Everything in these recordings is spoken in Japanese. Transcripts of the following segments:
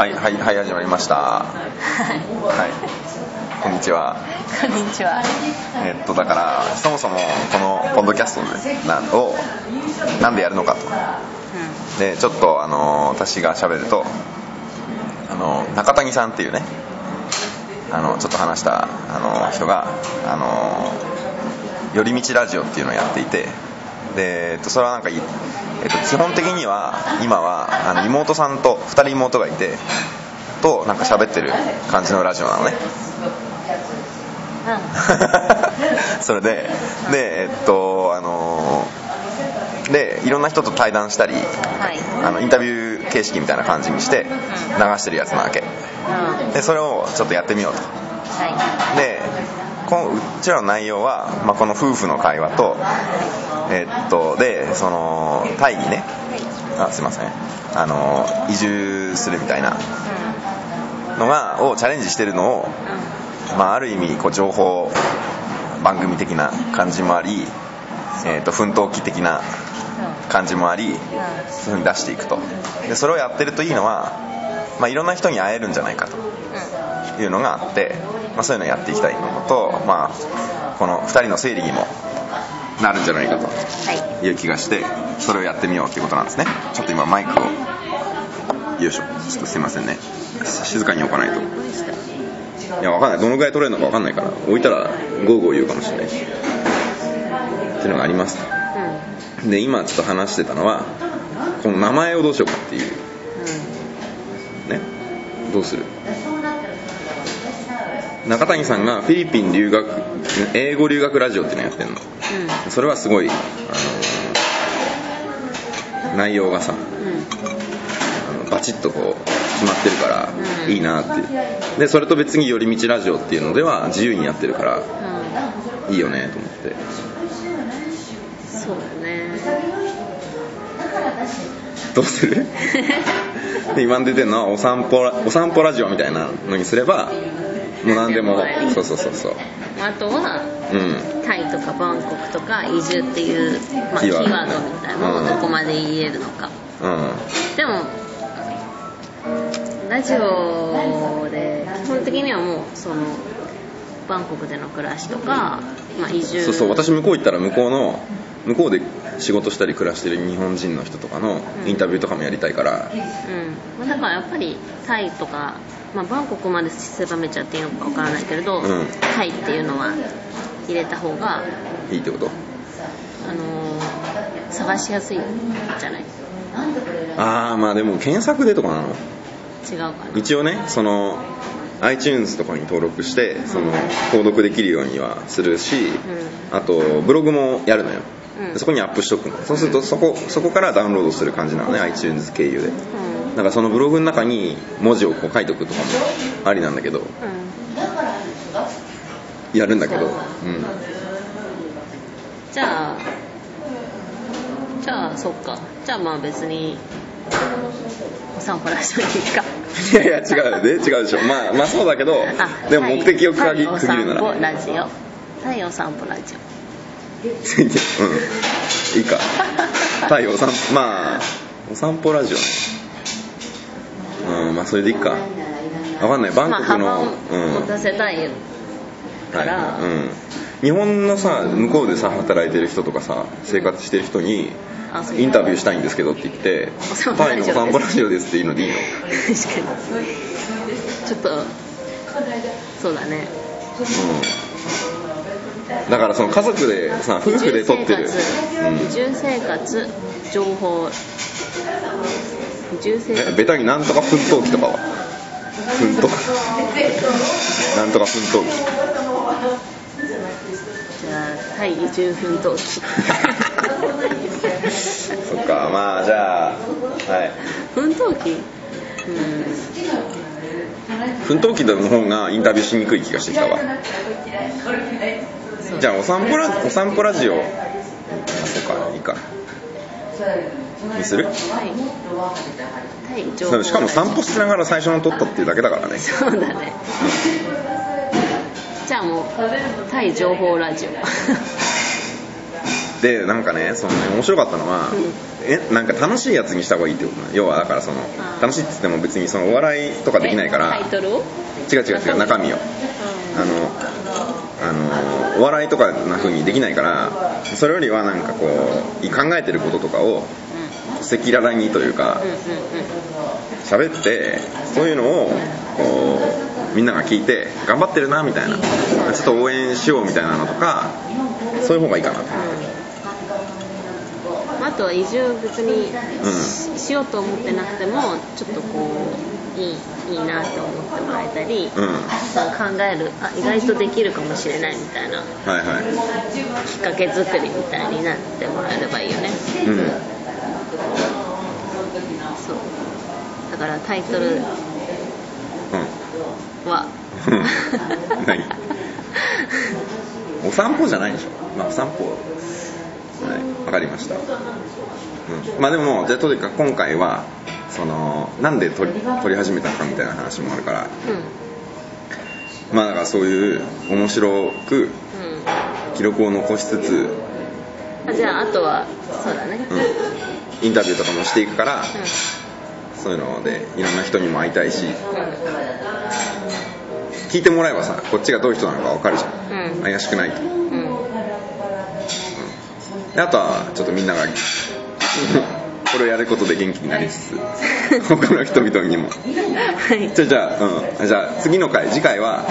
はいはいはい始まりました。はい。こんにちは。こんにちは。えっとだからそもそもこのポッドキャストなんをなんでやるのかと。でちょっとあの私が喋るとあの中谷さんっていうねあのちょっと話したあの人があの寄り道ラジオっていうのをやっていてで、えっと、それはなんかいい、えっと、基本的には今はあの妹さんと2人妹がいてとなんか喋ってる感じのラジオなのね。それででえっとあのでいろんな人と対談したり、はい。あのインタビュー形式みたいな感じにして流してるやつなわけ。うん。うんでそれをちょっとやってみようと。はでこのうちらの内容は、まあ、この夫婦の会話とえっとでそのタイにねあすいません。あの移住するみたいなのがをチャレンジしてるのを、まあ、ある意味こう情報番組的な感じもあり、えっと奮闘記的な感じもありそういう風に出していくと。でそれをやってるといいのは、まあ、いろんな人に会えるんじゃないかというのがあって、まあ、そういうのをやっていきたいのと、まあ、この2人の整理にもなるんじゃないかとはい。いう気がしてそれをやってみようっていうことなんですね。ちょっと今マイクをよいしょ。ちょっとすいませんね。静かに置かないと。いやわかんない。どのぐらい取れるのかわかんないから置いたらゴーゴー言うかもしれない。しっていうのがあります。で今ちょっと話してたのはこの名前をどうしようかっていう。ね。どうする？中谷さんがフィリピン留学英語留学ラジオっていうのやってるのそれはすごい、あの内容がさあのバチッとこう決まってるからうん。いいなってでそれと別に寄り道ラジオっていうのでは自由にやってるからうん。いいよねと思って。そうだね。どうする？で今出てるのはお散歩ラお散歩ラジオみたいなのにすればもう何でも。そうそうそうそう。あとはうん。タイとかバンコクとか移住っていう、まあ、キーキーワードみたいなのをどこまで言えるのか。うん。でもラジオで基本的にはもうそのバンコクでの暮らしとか、まあ、移住。そうそう私向こう行ったら向こうの向こうで仕事したり暮らしてる日本人の人とかのインタビューとかもやりたいから。うん。まあだからやっぱりタイとか、まあ、バンコクまで狭めちゃっていいのかわからないけれど、うん。タイっていうのは入れた方が、いいってこと？あのー探しやすいんじゃない？ああまあでも検索でとかなの？違うかな。一応ねその iTunes とかに登録してその購読できるようにはするしあとブログもやるのよ。うん。でそこにアップしとくの。そうするとそこそこからダウンロードする感じなのね iTunes 経由でうんだからそのブログの中に文字をこう書いとくとかもありなんだけどうんやるんだけどうん。じゃあじゃあそっか。じゃあまあ別にお散歩らしといていいか。いやいや違うで違うでしょ。まあまあそうだけどあでも目的を区切タイお区切るなら。散歩ラジオ。タイお散歩ラジうん。いいか。タイお散歩まあお散歩ラジオねうんまあそれでいいか。わかんない。バンコクの、幅をうん。持たせたいから、はいうん、日本のさ向こうでさ働いてる人とかさ生活してる人にインタビューしたいんですけどって言ってタイのお散歩ラジオですっていうのでいいの？確かに。ちょっとそうだね。うん。だからその家族でさ夫婦で撮ってる、移住生活情報移住生うん、え活ベタになんとか奮闘記とかは？奮闘？なんとか奮闘記。じゃあタイ移住奮闘記。そっかまあじゃあはい。奮闘記？うん奮闘記の方がインタビューしにくい気がしてきたわ。じゃあお散歩ラお散歩ラジオ。あそっかいいかにする？タイタイ情報しかも散歩しながら最初の撮ったっていうだけだからね。そうだね。じゃあもうタイ情報ラジオ。でなんかねそのね面白かったのは、うん。えなんか楽しいやつにした方がいいってことね。要はだからその楽しいって言っても別にそのお笑いとかできないから。えタイトル？を違う違う違う中身を。あのあのお笑いとかな風にできないからそれよりはなんかこう考えてることとかを赤裸々にというか喋ってそういうのをこうみんなが聞いて頑張ってるなみたいな。ちょっと応援しようみたいなのとかそういう方がいいかなと。うん。あとは移住別にうし,、ようと思ってなくてもちょっとこういいいいなって思ってもらえたり、うん。考えるあ意外とできるかもしれないみたいな。はい。きっかけ作りみたいになってもらえればいいよね。うんそう。だからタイトルうん。は。何？お散歩じゃないでしょ。まあお散歩。はい。わかりました、うん、まあでもじゃあとにかく今回はそのなんで撮り撮り始めたのかみたいな話もあるから。うん。まあだからそういう面白くうん。記録を残しつつ、あじゃああとはそうだね。うん、インタビューとかもしていくから、そういうのでいろんな人にも会いたいし。聞いてもらえばさこっちがどういう人なのか分かるじゃん、うん。怪しくないと。うん。うん。であとはちょっとみんなが これをやることで元気になりつつ 他の人々にも。はい。じゃあじゃあ,、うん、じゃあ次の回次回は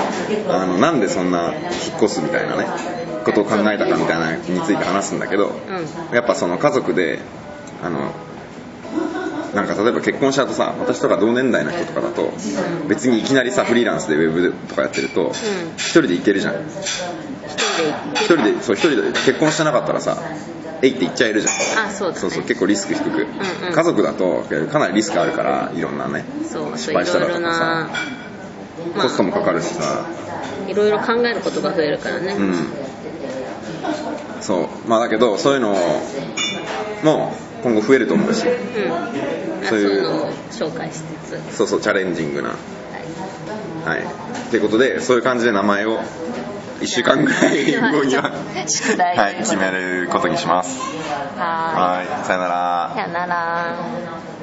あのなんでそんな引っ越すみたいなねことを考えたかみたいなについて話すんだけど、うやっぱその家族であのなんか例えば結婚しちゃうとさ私とか同年代の人とかだと別にいきなりさフリーランスでウェブとかやってると一人で行けるじゃん。一人で行一人でそう一人で結婚してなかったらさえいって言っちゃえるじゃん。あそうだね。そうそう結構リスク低く、うんうん。家族だとかなりリスクあるからいろんなね失敗したらとかさコストもかかるるしさ。いろいろ考えることが増えるからね。うん。そう。まあだけどそういうのも今後増えると思うし。うん。そうう。いううのも紹介しつつ。そうそうチャレンジングな。はい。はい。ということでそういう感じで名前を1週間ぐらい後にははい決めることにします。ははい。さよなら。さよなら